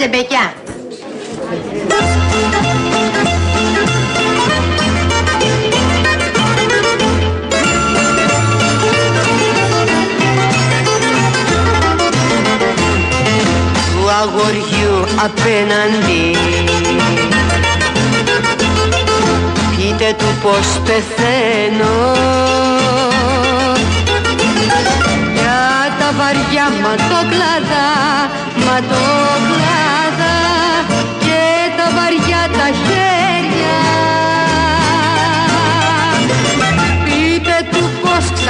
Ζεμπεκιά. Του αγοριού απέναντι. Πείτε του πως πεθαίνω. Για τα βαριά ματόκλαδα, ματόκλαδα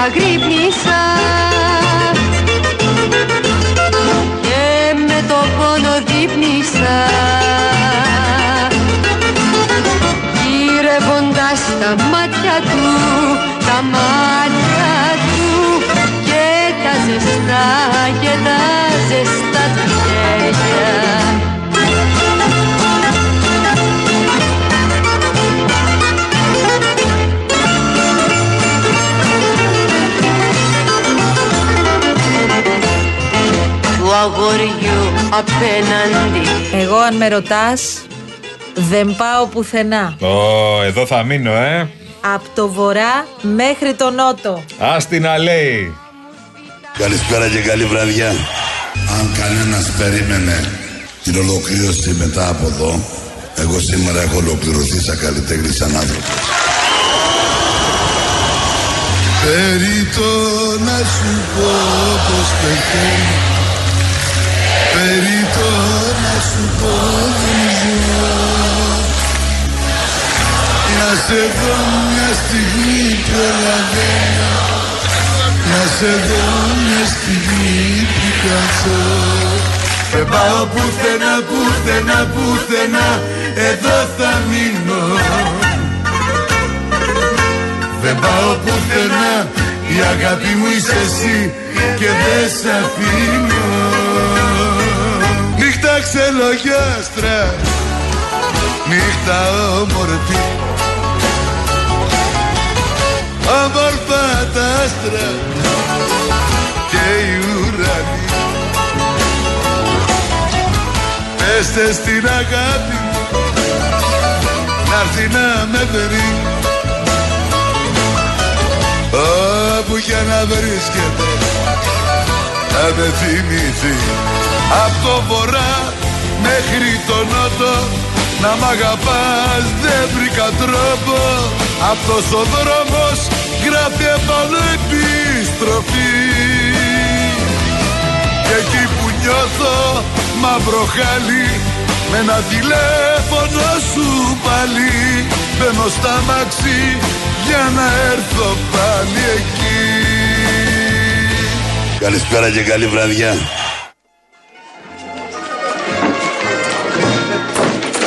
ξαγρύπνησα Και με το πόνο δείπνησα γυρεύοντας τα μάτια του, τα μάτια απέναντι Εγώ, αν με ρωτάς, δεν πάω πουθενά. Ω, εδώ θα μείνω, ε. Από το βορρά μέχρι το νότο. Άστι να λέει. Καλησπέρα και καλή βραδιά. Αν κανένας περίμενε την ολοκλήρωση μετά από εδώ, εγώ σήμερα έχω ολοκληρωθεί σαν καλλιτέχνης, σαν άνθρωπο. Περίτω να σου πω πως πεθαίνω Περίτω να σου πω δεν ζω. Να σε δω μια στιγμή προλαβαίνω. Να σε δω μια στιγμή που καθώ Δεν πάω πουθενά, πουθενά, πουθενά. Εδώ θα μείνω. Δεν πάω πουθενά. Η αγάπη μου είσαι εσύ Και δεν σ' αφήνω. Νύχτα ξελογιάστρα Νύχτα όμορφη. Όμορφα τα άστρα Και οι ουρανοί Πέστε στην αγάπη Να'ρθει να με βρει. Όπου και να βρίσκεται Να με θυμηθεί Απ' το βορρά μέχρι το νότο. Να μ' αγαπάς δεν βρήκα τρόπο. Αυτός ο δρόμος γράφει επάνω επιστροφή Και εκεί που νιώθω μαύρο χάλι με ένα τηλέφωνο σου πάλι. Μπαίνω στα μαξί για να έρθω πάλι εκεί Καλησπέρα και καλή βραδιά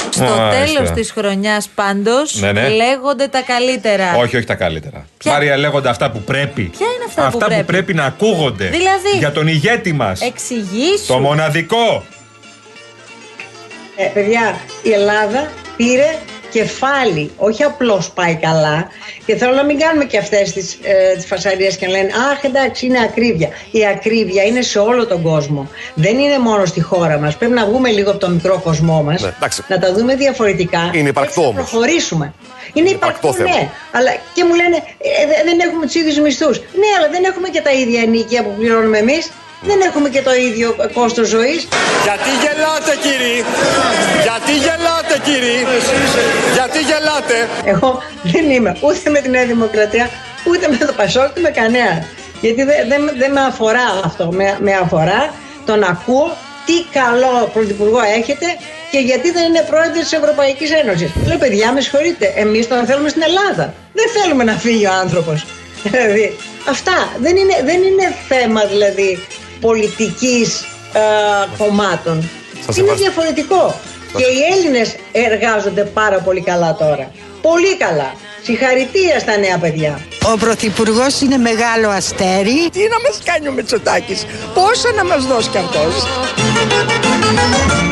Στο Μάλιστα. τέλος της χρονιάς πάντως Ναι, ναι. λέγονται τα καλύτερα. Όχι, όχι τα καλύτερα. Ποια; Μάρια, λέγονται αυτά που πρέπει. Ποια είναι αυτά που πρέπει; να ακούγονται. Δηλαδή; Για τον ηγέτη μας. Εξηγήσου. Το μοναδικό. Ε, παιδιά, η Ελλάδα πήρε κεφάλι, όχι απλώς πάει καλά και θέλω να μην κάνουμε και αυτές τις, ε, τις φασαρίες και να λένε αχ εντάξει είναι ακρίβεια. Η ακρίβεια είναι σε όλο τον κόσμο. Δεν είναι μόνο στη χώρα μας. Πρέπει να βγούμε λίγο από το μικρό κοσμό μας, Ναι, εντάξει. να τα δούμε διαφορετικά. Είναι υπαρκτό έτσι να όμως. προχωρήσουμε. Είναι υπαρκτό υπαρκτό, θέμα. ναι. Αλλά και μου λένε ε, δε- δεν έχουμε τους ίδιους μισθούς. Ναι, αλλά δεν έχουμε και τα ίδια ενίκεια που πληρώνουμε εμείς. Δεν έχουμε και το ίδιο κόστος ζωής. Γιατί γελάτε κύριοι, γιατί γελάτε κύριοι, γιατί γελάτε; Εγώ δεν είμαι ούτε με τη Νέα Δημοκρατία, ούτε με το Πασόκ, ούτε με κανένα. Γιατί δεν δεν δεν με αφορά αυτό. Με, με αφορά το να ακούω τι καλό πρωθυπουργό έχετε και γιατί δεν είναι πρόεδρος της Ευρωπαϊκής Ένωσης. Λέω, παιδιά, με συγχωρείτε, εμείς τον θέλουμε στην Ελλάδα. Δεν θέλουμε να φύγει ο άνθρωπος. Δηλαδή, αυτά δεν είναι, δεν είναι θέμα δηλαδή πολιτικής ε, κομμάτων. Σας είναι ευχαριστώ. διαφορετικό. Και οι Έλληνες εργάζονται πάρα πολύ καλά τώρα. Πολύ καλά. Συγχαρητήρια στα νέα παιδιά. Ο Πρωθυπουργός είναι μεγάλο αστέρι. Τι να μας κάνει ο Μητσοτάκης, πόσα να μας δώσει κι αυτός;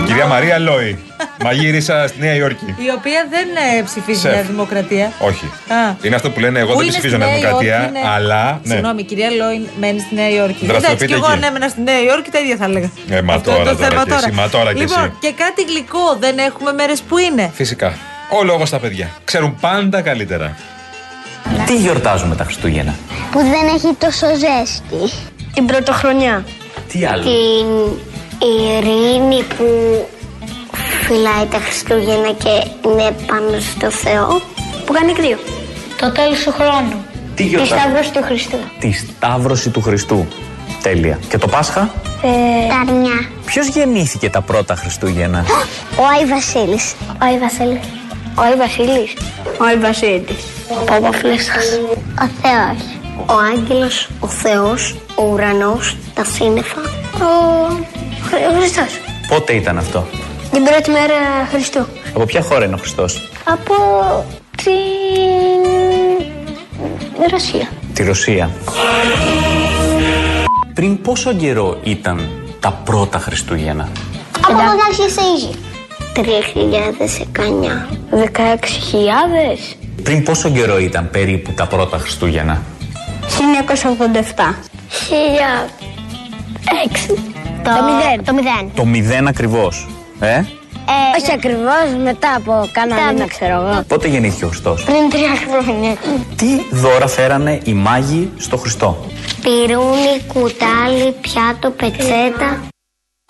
Κυρία Μαρία Λόι, μαγείρισα στη Νέα Υόρκη. Η οποία δεν ε, ψηφίζει Σεφ. Νέα Δημοκρατία. Όχι. Α. Είναι αυτό που λένε εγώ Πού δεν είναι ψηφίζω στη Νέα Δημοκρατία, Υόρκη, είναι- αλλά. Ναι. Συγγνώμη, η κυρία Λόιν μένει στη Νέα Υόρκη. Εντάξει, Δραστηριοποιείται και εγώ εκεί. αν έμενα στη Νέα Υόρκη τα ίδια θα έλεγα. Ε, μα Αυτό τώρα, είναι το τώρα θέμα κι εσύ, μα τώρα κι λοιπόν, εσύ. και κάτι γλυκό δεν έχουμε μέρες που είναι. Φυσικά. Ο λόγο στα παιδιά. Ξέρουν πάντα καλύτερα. Τι γιορτάζουμε τα Χριστούγεννα; που δεν έχει τόσο ζέστη. Την πρωτοχρονιά. Τι άλλο; Την ειρήνη που φυλάει τα Χριστούγεννα και είναι πάνω στο Θεό. Που κάνει κρύο. Το τέλος του χρόνου. Τι Τη γιορτάζουμε; Σταύρωση του Χριστού. Τη Σταύρωση του Χριστού. Τέλεια. Και το Πάσχα; Ε, τα αρνιά. Ποιος γεννήθηκε τα πρώτα Χριστούγεννα; Ο Άι Βασίλης. Ο Άι Βασίλης. Ο Άι Βασίλης. Ο Άι Βασίλης. Ο Παπαφλέσσας. Ο Θεός. Ο Άγγελος, ο Θεός, ο ουρανός, τα σύννεφα. Ο, ο Χριστός. Πότε ήταν αυτό; Την πρώτη μέρα Χριστού. Από ποια χώρα είναι ο Χριστός; Από την Ρωσία. Τη Ρωσία. Πριν πόσο καιρό ήταν τα πρώτα Χριστούγεννα; Από όταν άρχισε η γη. 3019. 16.000. Πριν πόσο καιρό ήταν περίπου τα πρώτα Χριστούγεννα; 1987. 1006. Το, μηδέν. Το μηδέν. Το μηδέν ακριβώς. Ε, Όχι ακριβώς, μετά από κάνα μήνα ξέρω εγώ. πότε γεννήθηκε ο Χριστός; Πριν τρία χρόνια. Τι δώρα φέρανε οι μάγοι στο Χριστό; Πυρούνι, κουτάλι, πιάτο, πετσέτα.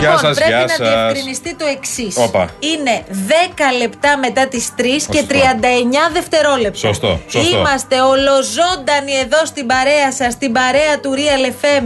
Γεια Λοιπόν, σας, πρέπει γεια να σας. διευκρινιστεί το εξής. Όπα. Είναι 10 λεπτά μετά τις 3 και Σωστό. 39 δευτερόλεπτα. Σωστό, σωστό. Είμαστε ολοζώντανοι εδώ στην παρέα σας, στην παρέα του Real FM.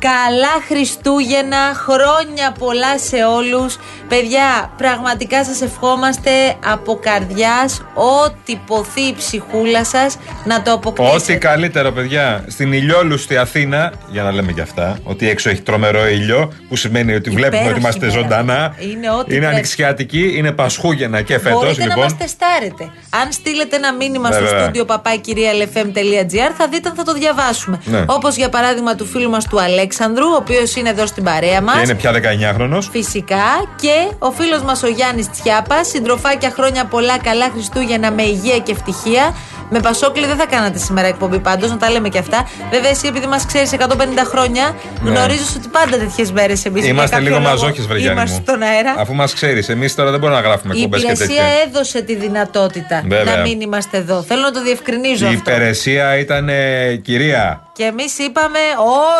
Καλά Χριστούγεννα, χρόνια πολλά σε όλους Παιδιά, πραγματικά σας ευχόμαστε από καρδιάς Ό,τι ποθεί η ψυχούλα σας να το αποκτήσετε Ό,τι καλύτερο, παιδιά. Στην ηλιόλουστη Αθήνα, για να λέμε και αυτά, ότι έξω έχει τρομερό ήλιο, που σημαίνει ότι βλέπουμε ότι Υπέροχη είμαστε μέρα. ζωντανά. Είναι ό,τι Είναι πρέπει. ανοιξιατική, είναι Πασχούγεννα και φέτος. Μπορείτε να Λοιπόν. μας τεστάρετε. Αν στείλετε ένα μήνυμα στο Βέβαια. στούντιο παπάκυριαλεφm.gr θα δείτε αν θα το διαβάσουμε. Ναι. Όπως για παράδειγμα του φίλου μας του Αλέξανδρου, ο οποίος είναι εδώ στην παρέα μας. Και είναι πια 19χρονο. Φυσικά και ο φίλος μας ο Γιάννης Τσιάπας Συντροφάκια χρόνια πολλά, καλά Χριστούγεννα με υγεία και ευτυχία με Πασόκλη δεν θα κάνατε σήμερα εκπομπή πάντως, να τα λέμε και αυτά. Βέβαια, εσύ επειδή μας ξέρεις 150 χρόνια, Ναι. γνωρίζεις ότι πάντα τέτοιες μέρες εμείς για Είμαστε κάποιο λίγο λόγο μαζόχες, Βρεγιάννη. Είμαστε μου. στον αέρα. Αφού μας ξέρεις, εμείς τώρα δεν μπορούμε να γράφουμε Η εκπομπές και υπηρεσία τέτοια. έδωσε τη δυνατότητα Βέβαια. να μην είμαστε εδώ. Θέλω να το διευκρινίζω Η αυτό. υπηρεσία ήταν ε, κυρία. Και εμείς είπαμε,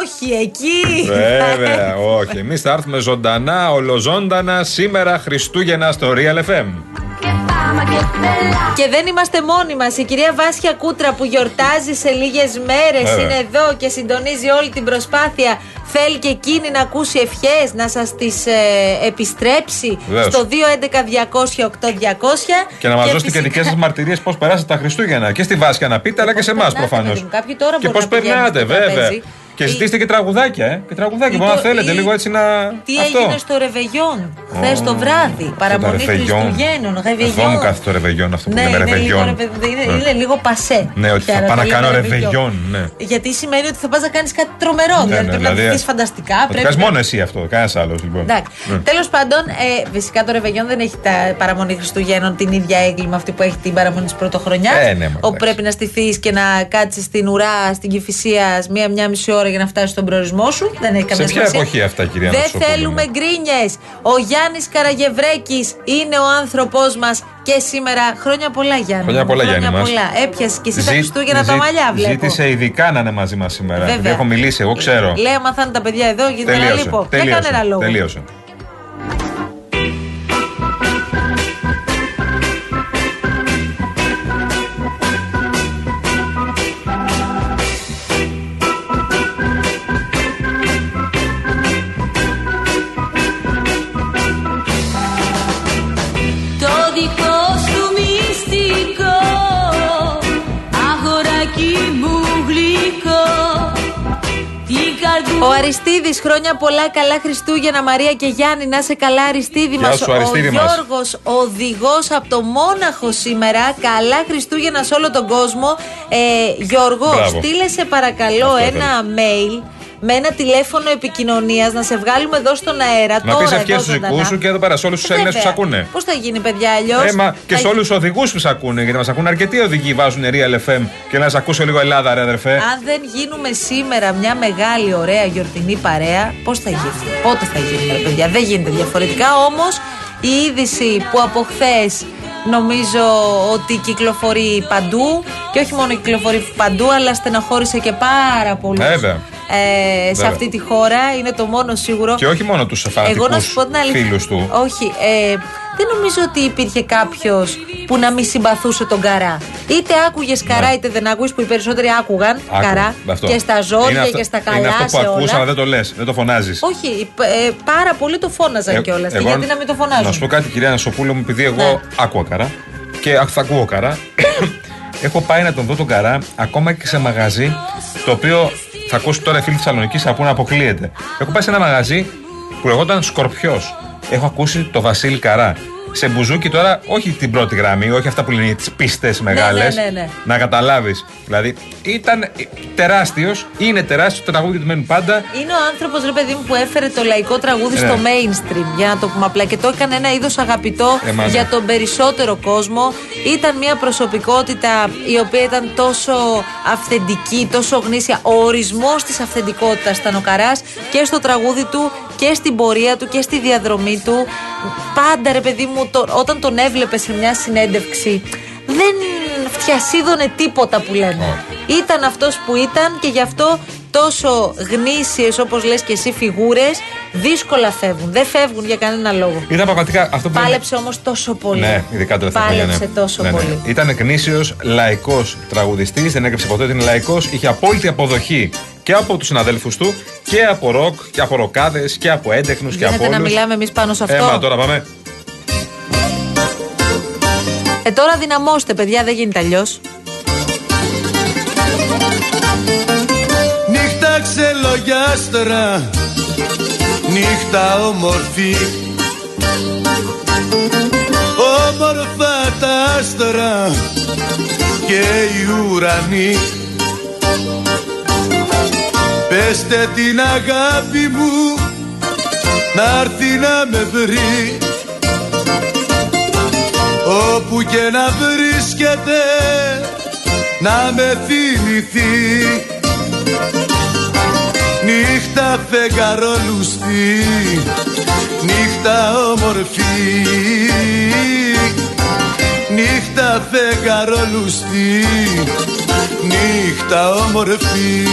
όχι, εκεί. Βέβαια, όχι. Εμείς θα έρθουμε ζωντανά, ολοζώντανα σήμερα Χριστούγεννα στο Real FM. Και δεν είμαστε μόνοι μας. Η κυρία Βάσια Κούτρα που γιορτάζει σε λίγες μέρες Βέβαια. είναι εδώ και συντονίζει όλη την προσπάθεια. Θέλει και εκείνη να ακούσει ευχές, να σας τις ε, επιστρέψει Βεβαίως. στο 211-200-8200. Και να μας δώσετε και φυσικά- δικές σας μαρτυρίες πώς περάσατε τα Χριστούγεννα. Και στη Βάσια να πείτε, αλλά και σε εμάς Περνάτε, προφανώς. παιδί μου. Κάποιοι τώρα Και μπορεί πώς να πηγαίνουν περνάτε, στο βέβαια. Τραπέζι. Και ζητήστε και τραγουδάκια, ε. Και τραγουδάκια. Ή Μπορεί να το- θέλετε ή- λίγο έτσι να. Τι αυτό. έγινε στο Ρεβεγιόν χθες το βράδυ. Παραμονή Ρεβεγιόν. Χριστουγέννων. Εδώ μου Ρεβεγιόν. κάθεται το ρεβεγιόν αυτό που Ναι, λέμε είναι λίγο, ρεβεγιόν. ρε παιδί, είναι, Ναι. είναι λίγο πασέ. Ναι, ότι πια θα να πάω το να λέμε κάνω ρεβεγιόν. ρεβεγιόν. Ναι. Γιατί σημαίνει ότι θα πας να κάνεις κάτι τρομερό. Ναι, δηλαδή ναι, πρέπει να δηλαδή, δει φανταστικά. Θα το πρέπει κάνεις να- μόνο εσύ αυτό, κανένας άλλος λοιπόν. Εντάξει. Ναι. Τέλος πάντων, ε, φυσικά το Ρεβεγιόν δεν έχει τα παραμονή Χριστουγέννων την ίδια έγκλημα αυτή που έχει την παραμονή της Πρωτοχρονιάς. Ε, ναι, μα, όπου πρέπει να στηθείς και να κάτσεις στην ουρά στην Κυφυσία μία-μία μισή ώρα για να φτάσει στον προορισμό σου. Δεν έχει καμία Σε ποια σημασία. εποχή αυτά, κυρία Δεν Νοσοπούλου, θέλουμε ναι. γκρίνιε. Ο Γιάννη Καραγευρέκη είναι ο άνθρωπό μα και σήμερα. Χρόνια πολλά, Γιάννη. Χρόνια πολλά, Γιάννη μας. πολλά. Έπιασε και εσύ τα Ζή- Χριστούγεννα τα ζή- μαλλιά, βλέπω. Ζήτησε ειδικά να είναι μαζί μα σήμερα. Βέβαια. επειδή Έχω μιλήσει, εγώ ξέρω. Λέει, άμα θα είναι τα παιδιά εδώ, γίνεται ένα Τελείωσε. λίπο. Για Τελείωσε. κανένα λόγο. Τελείωσε. Αριστίδη, χρόνια πολλά, καλά Χριστούγεννα, Μαρία και Γιάννη. Να σε καλά, Αριστίδη Γεια μας. σου, Ο Αριστίδη μας. Γιώργος, οδηγός από το Μόναχο σήμερα. Καλά Χριστούγεννα σε όλο τον κόσμο. Ε, Γιώργο, Μπράβο. στείλε σε παρακαλώ Αυτό ένα mail με ένα τηλέφωνο επικοινωνίας να σε βγάλουμε εδώ στον αέρα. Να τώρα, πει ευχές εδώ στους ζωντανά. δικούς σου και εδώ πέρα σε όλους τους Έλληνες που σε ακούνε. Πώς θα γίνει, παιδιά, αλλιώς; Έμα και σε όλους τους οδηγούς που σε ακούνε, γιατί μας ακούνε αρκετοί οδηγοί, βάζουν Real FM και να σε ακούσω λίγο Ελλάδα, ρε αδερφέ. Αν δεν γίνουμε σήμερα μια μεγάλη ωραία γιορτινή παρέα, πώς θα γίνει, πότε θα γίνει, ρε παιδιά; Δεν γίνεται διαφορετικά. Όμως η είδηση που από χθες νομίζω ότι κυκλοφορεί παντού και όχι μόνο κυκλοφορεί παντού, αλλά στεναχώρησε και πάρα πολλούς. Βέβαια. Ε, σε Βέβαια. αυτή τη χώρα είναι το μόνο σίγουρο. Και όχι μόνο τους Εγώ να σου πω την αλήθεια. φίλους του. Όχι, ε, δεν νομίζω ότι υπήρχε κάποιος που να μην συμπαθούσε τον καρά. Είτε άκουγες καρά, είτε δεν άκουγες, που οι περισσότεροι άκουγαν Άκου, καρά. αυτό. Και στα ζώδια Είναι αυτό- και στα καλά. Είναι αυτό που σε ακούς, όλα. αλλά δεν το λες, δεν το φωνάζεις. Όχι, ε, πάρα πολλοί το φώναζαν κιόλας. Και γιατί να μην το φωνάζουν; Να σου πω κάτι, κυρία Νασοπούλου μου, επειδή εγώ άκουγα καρά και θα ακούω καρά. Έχω πάει να τον δω τον καρά ακόμα και σε μαγαζί το οποίο θα ακούσει τώρα οι φίλοι της Θεσσαλονίκης θα πούνε αποκλείεται. Έχω πάει σε ένα μαγαζί που λεγόταν Σκορπιός. Έχω ακούσει το Βασίλη Καρά. Σε μπουζούκι τώρα, όχι την πρώτη γραμμή, όχι αυτά που λένε τι πίστες μεγάλες. ναι, ναι, ναι. Να καταλάβεις. Δηλαδή, ήταν τεράστιος, είναι τεράστιο, τα τραγούδια του μένουν πάντα. Είναι ο άνθρωπος, ρε παιδί μου, που έφερε το λαϊκό τραγούδι Ναι. στο mainstream, για να το πούμε απλά. Και το έκανε ένα είδος αγαπητό Ε, μα ναι. για τον περισσότερο κόσμο. Ήταν μια προσωπικότητα η οποία ήταν τόσο αυθεντική, τόσο γνήσια. Ο ορισμός της αυθεντικότητας ήταν ο Καράς και στο τραγούδι του και στην πορεία του και στη διαδρομή του. Πάντα, ρε παιδί μου, το- όταν τον έβλεπες σε μια συνέντευξη, δεν φτιασίδωνε τίποτα που λένε. Ήταν αυτός που ήταν και γι' αυτό τόσο γνήσιες όπως λες και εσύ φιγούρες δύσκολα φεύγουν. Δεν φεύγουν για κανένα λόγο. Ήταν πραγματικά αυτό που. Πάλεψε όμως τόσο πολύ. Ναι, ειδικά τελευταία χρόνια. Πάλεψε ναι. τόσο Ναι, ναι. πολύ. Ήταν γνήσιος λαϊκός τραγουδιστής, δεν έκρυψε ποτέ ότι είναι λαϊκός. Είχε απόλυτη αποδοχή και από τους συναδέλφους του και από ροκ και από ροκάδες και από έντεχνους και από Γίνεται να όλους. μιλάμε εμείς πάνω σε αυτό. Έμα, τώρα πάμε. Ε, τώρα δυναμώστε παιδιά, δεν γίνεται αλλιώς. Νύχτα ξελογιάστρα Νύχτα όμορφη Όμορφα τα άστρα Και οι ουρανοί Πεστε την αγάπη μου Να έρθει να με βρει. Όπου και να βρίσκεται Να με θυμηθεί. Νύχτα φεγγαρόλουστη Νύχτα όμορφη. Νύχτα φεγγαρόλουστη Νύχτα όμορφη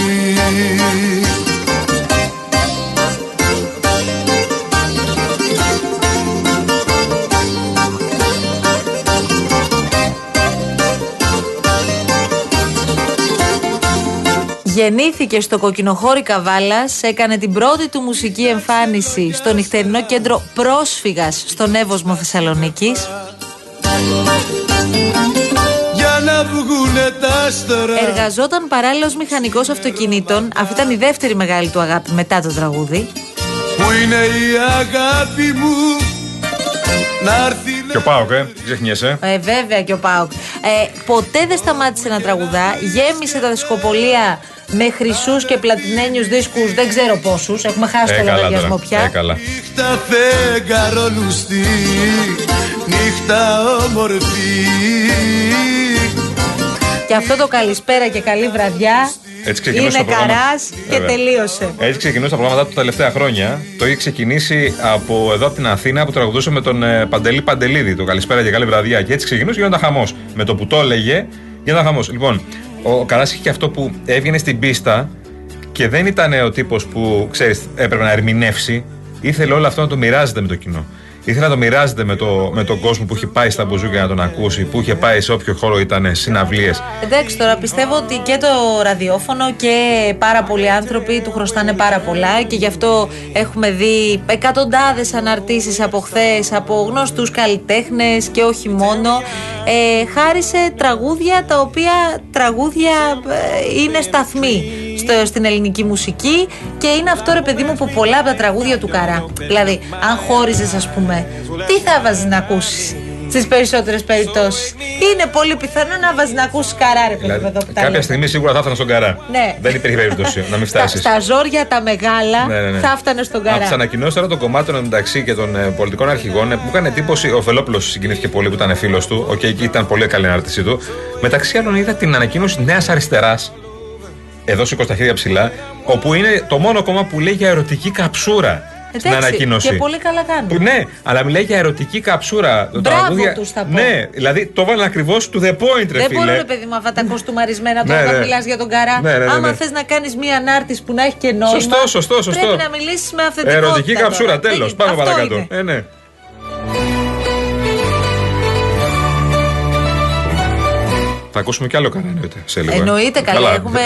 Γεννήθηκε στο κοκκινοχώρι Καβάλας, έκανε την πρώτη του μουσική εμφάνιση στο νυχτερινό κέντρο πρόσφυγας στον Εύωσμο Θεσσαλονίκης. Για να βγουνε τα άστρα Εργαζόταν παράλληλος μηχανικός αυτοκινήτων. Αυτή ήταν η δεύτερη μεγάλη του αγάπη μετά το τραγούδι. Που είναι η αγάπη μου Να έρθει Και ο Πάοκ, ε, δεν ξεχνιέσαι. Ε, βέβαια και ο Πάοκ. Ε, ποτέ δεν σταμάτησε να τραγουδά. Γέμισε τα δισκοπολία με χρυσούς και πλατινένιους δίσκους, δεν ξέρω πόσους. Έχουμε χάσει το λογαριασμό πια. Ε, καλά. Νύχτα φεγγαρό λουστή Νύχτα όμορφη Και αυτό το καλησπέρα και καλή βραδιά Έτσι ξεκινούσε είναι το πρόγραμμα. καράς και Βέβαια. τελείωσε. Έτσι ξεκινούσε τα προγράμματα του τα τελευταία χρόνια. Το είχε ξεκινήσει από εδώ από την Αθήνα που τραγουδούσε με τον ε, Παντελή Παντελίδη. Το καλησπέρα και καλή βραδιά. Και έτσι ξεκινούσε και γινόταν χαμός. Με το που το έλεγε, γινόταν χαμός. Λοιπόν, ο Καράς είχε και αυτό που έβγαινε στην πίστα και δεν ήταν ο τύπος που ξέρεις, έπρεπε να ερμηνεύσει. Ήθελε όλο αυτό να το μοιράζεται με το κοινό. Ήθελε να το μοιράζεται με, το, με τον κόσμο που είχε πάει στα μπουζούκια να τον ακούσει, που είχε πάει σε όποιο χώρο ήταν συναυλίες. Εντάξει, τώρα πιστεύω ότι και το ραδιόφωνο και πάρα πολλοί άνθρωποι του χρωστάνε πάρα πολλά και γι' αυτό έχουμε δει εκατοντάδες αναρτήσεις από χθες από γνωστούς καλλιτέχνες και όχι μόνο. Ε, χάρισε τραγούδια τα οποία τραγούδια ε, είναι σταθμοί στο, στην ελληνική μουσική και είναι αυτό ρε παιδί μου από πολλά από τα τραγούδια του Καρρά. Δηλαδή, αν χώριζες ας πούμε, τι θα βάζεις να ακούσεις στις περισσότερες περιπτώσεις; Είναι πολύ πιθανό να βάζεις να ακούσεις Καρρά, ρε παιδί μου, εδώ που τα Δηλαδή, Κάποια λέμε. στιγμή σίγουρα θα έφτανα στον Καρρά. Ναι. Δεν υπήρχε περίπτωση να μην Στα, φτάσεις. στα ζόρια τα μεγάλα Ναι, ναι, ναι. θα έφτανε στον Από τι Καρρά. ανακοινώσεις τώρα των κομμάτων μεταξύ και των ε, πολιτικών αρχηγών, ε, μου έκανε εντύπωση ο Βελόπουλος συγκινήθηκε πολύ που ήταν φίλος του. Οκ, εκεί ήταν πολύ καλή ανάρτησή του. Μεταξύ άλλων, είδα την ανακοίνωση Νέας Αριστεράς. Εδώ σήκω στα χέρια ψηλά. Όπου είναι το μόνο κόμμα που λέει για ερωτική καψούρα στην Εντάξει, ανακοίνωση. Και πολύ καλά κάνουν. Που, ναι, αλλά μιλάει για ερωτική καψούρα. Το Μπράβο τραγούδια- τους, θα πω. Ναι, δηλαδή το βάλανε ακριβώς to the point, ρε Δεν φίλε. μπορώ, ρε παιδί μου, αυτά τα κοστούμαρισμένα τώρα Ναι, να ναι. μιλάς για τον καρά. Ναι, ναι, ναι, Άμα ναι. θες να κάνεις μία ανάρτηση που να έχει και νόημα. Σωστό, σωστό, σωστό. Πρέπει να μιλήσεις με αυθεντικότητα. Ερωτική τώρα. καψούρα, Δεν τέλος. γίνεται. Πάμε Αυτό παρακάτω. είναι. Ε, ναι. Θα ακούσουμε κι άλλο καρά, εννοείται. Σε λίγο. ε. Εννοείται καλά. Καλά. Έχουμε,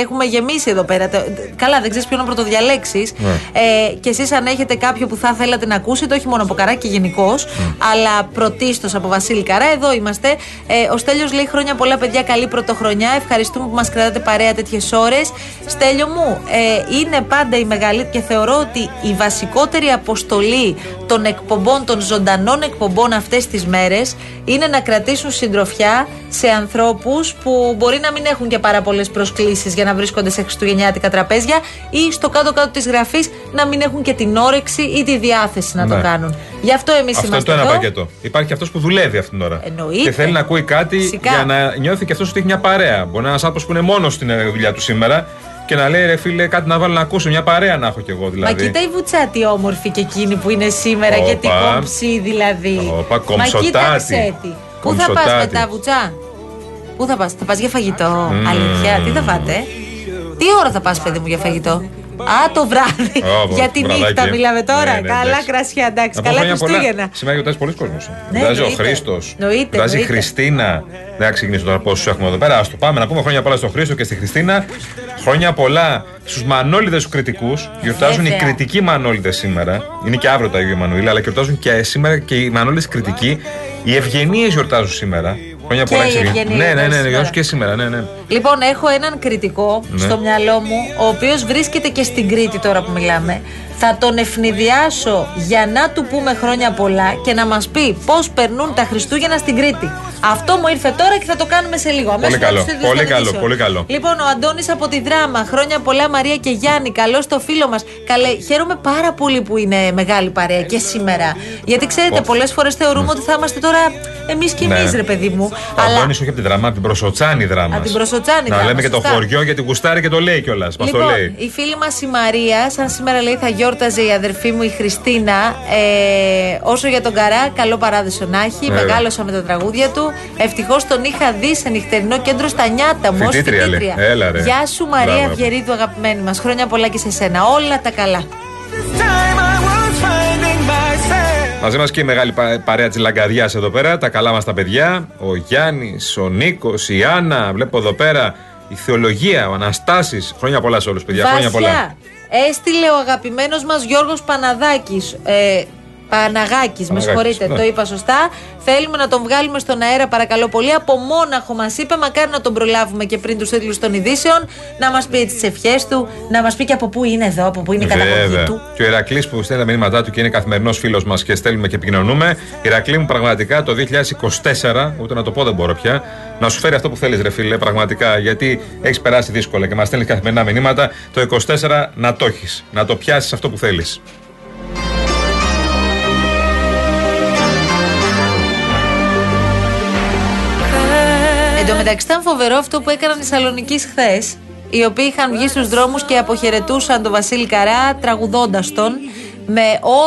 έχουμε γεμίσει εδώ πέρα. Το- Καλά, δεν ξέρεις ποιο να πρωτοδιαλέξει. Ναι. Ε, και εσείς, αν έχετε κάποιο που θα θέλατε να ακούσετε, όχι μόνο από καρά και γενικώς, Ναι. αλλά πρωτίστως από Βασίλη Καρά, εδώ είμαστε. Ε, ο Στέλιος λέει χρόνια πολλά, παιδιά. Καλή πρωτοχρονιά. Ευχαριστούμε που μας κρατάτε παρέα τέτοιες ώρες. Στέλιο μου, ε, είναι πάντα η μεγαλύτερη και θεωρώ ότι η βασικότερη αποστολή των εκπομπών, των ζωντανών εκπομπών αυτές τις μέρες είναι να κρατήσουν συντροφιά σε ανθρώπους που μπορεί να μην έχουν και πάρα πολλές προσκλήσεις για να βρίσκονται σε χριστουγεννιάτικα τραπέζια ή στο κάτω-κάτω της γραφής να μην έχουν και την όρεξη ή τη διάθεση να το Ναι. κάνουν. Γι' αυτό εμείς Αυτό είναι είμαστε το ένα εδώ. πακέτο. Υπάρχει και αυτός που δουλεύει αυτήν την ώρα. Εννοείται. Και θέλει να ακούει κάτι Φυσικά. για να νιώθει και αυτός ότι έχει μια παρέα. Μπορεί να είναι ένας άνθρωπος που είναι μόνος στην ε, δουλειά του σήμερα και να λέει ρε φίλε, κάτι να βάλω να ακούσω. Μια παρέα να έχω κι εγώ δηλαδή. Μα κοίτα η Βουτσάτη όμορφη και εκείνη που είναι σήμερα και την Όπα. κομψή δηλαδή. Όπα, Μα κομψοτάτη. κοίταξε τη. Πού θα πας Κομψοτάτη. μετά Βουτσά; Πού θα πας, θα πας για φαγητό. Μμμ. Αλήθεια, τι θα φάτε; Τι ώρα θα πας παιδί μου για φαγητό; Α, το βράδυ. Ω, για τη βραδάκι. νύχτα μιλάμε τώρα. Ναι, ναι, Καλά εντάξει. κρασιά, εντάξει. Να πω Καλά χρόνια πολλά. Χριστούγεννα. Σήμερα γιορτάζει πολλοί κόσμος. Ναι, Γιορτάζει ο εννοείται. Χρήστος. Εννοείται, Γιορτάζει η εννοείται. Χριστίνα. Δεν θα ξεκινήσω τώρα πόσους έχουμε εδώ πέρα. Α το πάμε να πούμε χρόνια πολλά στον Χρήστο και στη Χριστίνα. Χρόνια πολλά στους μανόλιδες τους κριτικούς. Γιορτάζουν οι Βέβαια. κριτικοί μανόλιδες σήμερα. Είναι και αύριο τα Αγίου Μανουήλ, αλλά γιορτάζουν και σήμερα και οι μανόλιδες κριτικοί. Οι ευγενίες γιορτάζουν σήμερα. Χρόνια Και πολλά οι εξ ευγενίες. ευγενίες Ναι, ναι, ναι, σήμερα. γιορτάζουν και σήμερα. Ναι, ναι. Λοιπόν, έχω έναν κριτικό Ναι. στο μυαλό μου, ο οποίος βρίσκεται και στην Κρήτη τώρα που μιλάμε. Θα τον ευνηδιάσω για να του πούμε χρόνια πολλά και να μας πει πώς περνούν τα Χριστούγεννα στην Κρήτη. Αυτό μου ήρθε τώρα και θα το κάνουμε σε λίγο. Αμέσως καλό, μετά τους τίτλους πολύ των καλό, ειδήσεων. πολύ καλό. Λοιπόν, ο Αντώνης από τη Δράμα. Χρόνια πολλά, Μαρία και Γιάννη. Καλό στο φίλο μας. Καλέ, χαίρομαι πάρα πολύ που είναι μεγάλη παρέα και σήμερα. Γιατί ξέρετε, Ω. πολλές φορές θεωρούμε ότι θα είμαστε τώρα εμείς κι εμείς, Ναι. ρε παιδί μου. Ο Αλλά Αντώνης όχι από την δράμα, από την Προσοτσάνη δράμας. Από την Προσοτσάνη Να δράμας, λέμε και το σωστά. χωριό γιατί γουστάρει και το λέει κιόλας. Μας το Λοιπόν, λέει. η φίλη μας η Μαρία, σαν σήμερα λέει θα γιόρταζε η αδερφή μου η Χριστίνα. Ε, όσο για τον Καρά, καλό παράδεισο να έχει. Βέβαια. Μεγάλωσα με τα τραγούδια του. Ευτυχώς τον είχα δει σε νυχτερινό κέντρο στα νιάτα μου. ως Φοιτήτρια, λέει. φοιτήτρια. Έλα, ρε. Γεια σου Μαρία Μπράβο. Αυγερίδου, αγαπημένη μας. Χρόνια πολλά και σε σένα. Όλα τα καλά. Μαζί μας και η μεγάλη πα- παρέα της Λαγκαδιά εδώ πέρα. Τα καλά μας τα παιδιά. Ο Γιάννης, ο Νίκος, η Άννα. Βλέπω εδώ πέρα η Θεολογία, ο Αναστάσης. Χρόνια πολλά σε όλους, παιδιά. Χρόνια πολλά. Βασιά, έστειλε ο αγαπημένος μας Γιώργος Παναδάκης. Ε, Παναγάκης, με Παναγάκης, συγχωρείτε, ναι. το είπα σωστά. Θέλουμε να τον βγάλουμε στον αέρα, παρακαλώ πολύ. Από Μόναχο μας είπε, μακάρι να τον προλάβουμε και πριν τους τίτλους των ειδήσεων, να μας πει τις ευχές του, να μας πει και από πού είναι εδώ, από πού είναι η καταγωγή Βέβαια. του. Και ο Ηρακλής που στέλνει τα μηνύματά του και είναι καθημερινός φίλος μας και στέλνουμε και επικοινωνούμε. Ηρακλή μου, πραγματικά το 2024, ούτε να το πω δεν μπορώ πια, να σου φέρει αυτό που θέλεις, ρε φίλε, πραγματικά. Γιατί έχεις περάσει δύσκολα και μας στέλνεις καθημερινά μηνύματα. Το 24 να το έχεις, να το πιάσεις αυτό που θέλεις. Εν τω μεταξύ ήταν φοβερό αυτό που έκαναν οι Σαλονίκη χθες. Οι οποίοι είχαν βγει στους δρόμους και αποχαιρετούσαν τον Βασίλη Καρά τραγουδώντας τον με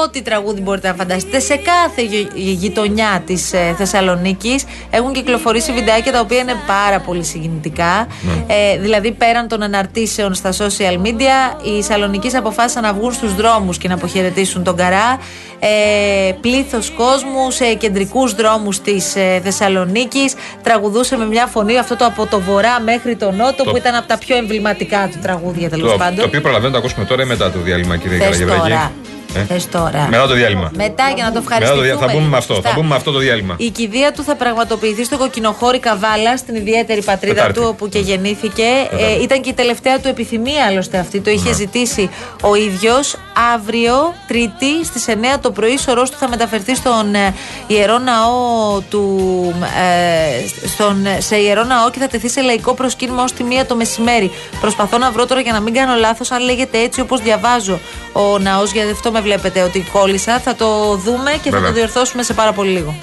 ό,τι τραγούδι μπορείτε να φανταστείτε σε κάθε γει- γειτονιά της ε, Θεσσαλονίκης. Έχουν κυκλοφορήσει βιντεάκια τα οποία είναι πάρα πολύ συγκινητικά. Ε, δηλαδή, πέραν των αναρτήσεων στα social media, οι Σαλονίκη αποφάσισαν να βγουν στους δρόμους και να αποχαιρετήσουν τον Καρά. Ε, Πλήθος κόσμου σε κεντρικούς δρόμους της ε, Θεσσαλονίκης. Τραγουδούσε με μια φωνή αυτό το από το βορρά μέχρι το νότο, Το- που ήταν από τα πιο εμβληματικά του τραγούδια τέλος Το, πάντων. το οποίο προλαβαίνω να το ακούσουμε τώρα ή μετά το διάλειμμα, κύριε Θες Καραγευρέκη. τώρα. Ε; Θες τώρα. Μετά το διάλειμμα. Μετά για να το Μετά το ευχαριστήσουμε. δια- θα μπούμε με αυτό. Σωστά. Θα μπούμε με αυτό το διάλειμμα. Η κηδεία του θα πραγματοποιηθεί στο κοκκινοχώρι Καβάλα, στην ιδιαίτερη πατρίδα Τετάρτη. του, όπου και γεννήθηκε. Τετάρτη. Ε, ήταν και η τελευταία του επιθυμία, άλλωστε αυτή. Το είχε ζητήσει ο ίδιος. Αύριο, Τρίτη, στις 9 το πρωί, σωρός του θα μεταφερθεί στον ε, ιερό ναό του. Ε, στον, σε ιερό ναό και θα τεθεί σε λαϊκό προσκύνημα ως τη μία το μεσημέρι. Προσπαθώ να βρω τώρα για να μην κάνω λάθος, αν λέγεται έτσι όπως διαβάζω ο ναός, γιατί αυτό με βλέπετε ότι κόλλησα. Θα το δούμε και θα Βέβαια. το διορθώσουμε σε πάρα πολύ λίγο.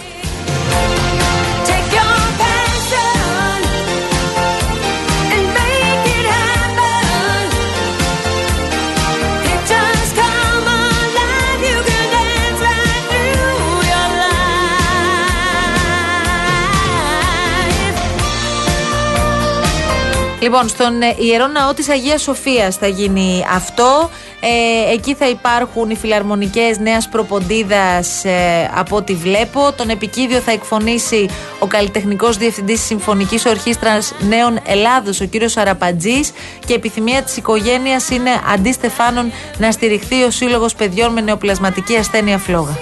Λοιπόν, στον ε, Ιερό Ναό της Αγίας Σοφίας θα γίνει αυτό. Ε, εκεί θα υπάρχουν οι φιλαρμονικές Νέας Προποντίδας ε, από ό,τι βλέπω. Τον επικίδιο θα εκφωνήσει ο καλλιτεχνικός διευθυντής της Συμφωνικής Ορχήστρας Νέων Ελλάδος, ο κύριος Αραπατζής. Και επιθυμία της οικογένειας είναι αντί Στεφάνων να στηριχθεί ο Σύλλογος Παιδιών με Νεοπλασματική Ασθένεια Φλόγα.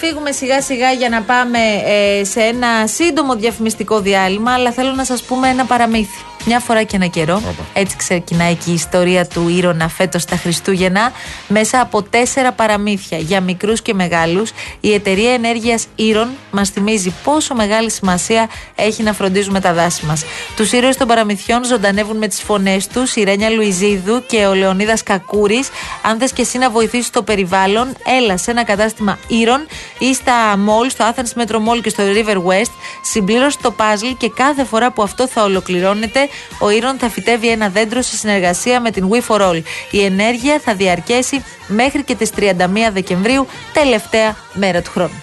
Φύγουμε σιγά σιγά για να πάμε ε, σε ένα σύντομο διαφημιστικό διάλειμμα, αλλά θέλω να σας πούμε ένα παραμύθι. Μια φορά και ένα καιρό, έτσι ξεκινάει και η ιστορία του Ήρωνα φέτος τα Χριστούγεννα, μέσα από τέσσερα παραμύθια για μικρούς και μεγάλους. Η εταιρεία ενέργειας Ήρων μας θυμίζει πόσο μεγάλη σημασία έχει να φροντίζουμε τα δάση μας. Τους ήρωες των παραμυθιών ζωντανεύουν με τις φωνές τους η Ρένια Λουιζίδου και ο Λεωνίδας Κακούρης. Αν θες και εσύ να βοηθήσεις το περιβάλλον, έλα σε ένα κατάστημα Ήρων ή στα μόλ, στο Athens Metro Mall και στο River West. Συμπλήρωσε το puzzle και κάθε φορά που αυτό θα ολοκληρώνεται, ο Ήρων θα φυτεύει ένα δέντρο σε συνεργασία με την We for All. Η ενέργεια θα διαρκέσει μέχρι και τις 31 Δεκεμβρίου, τελευταία μέρα του χρόνου.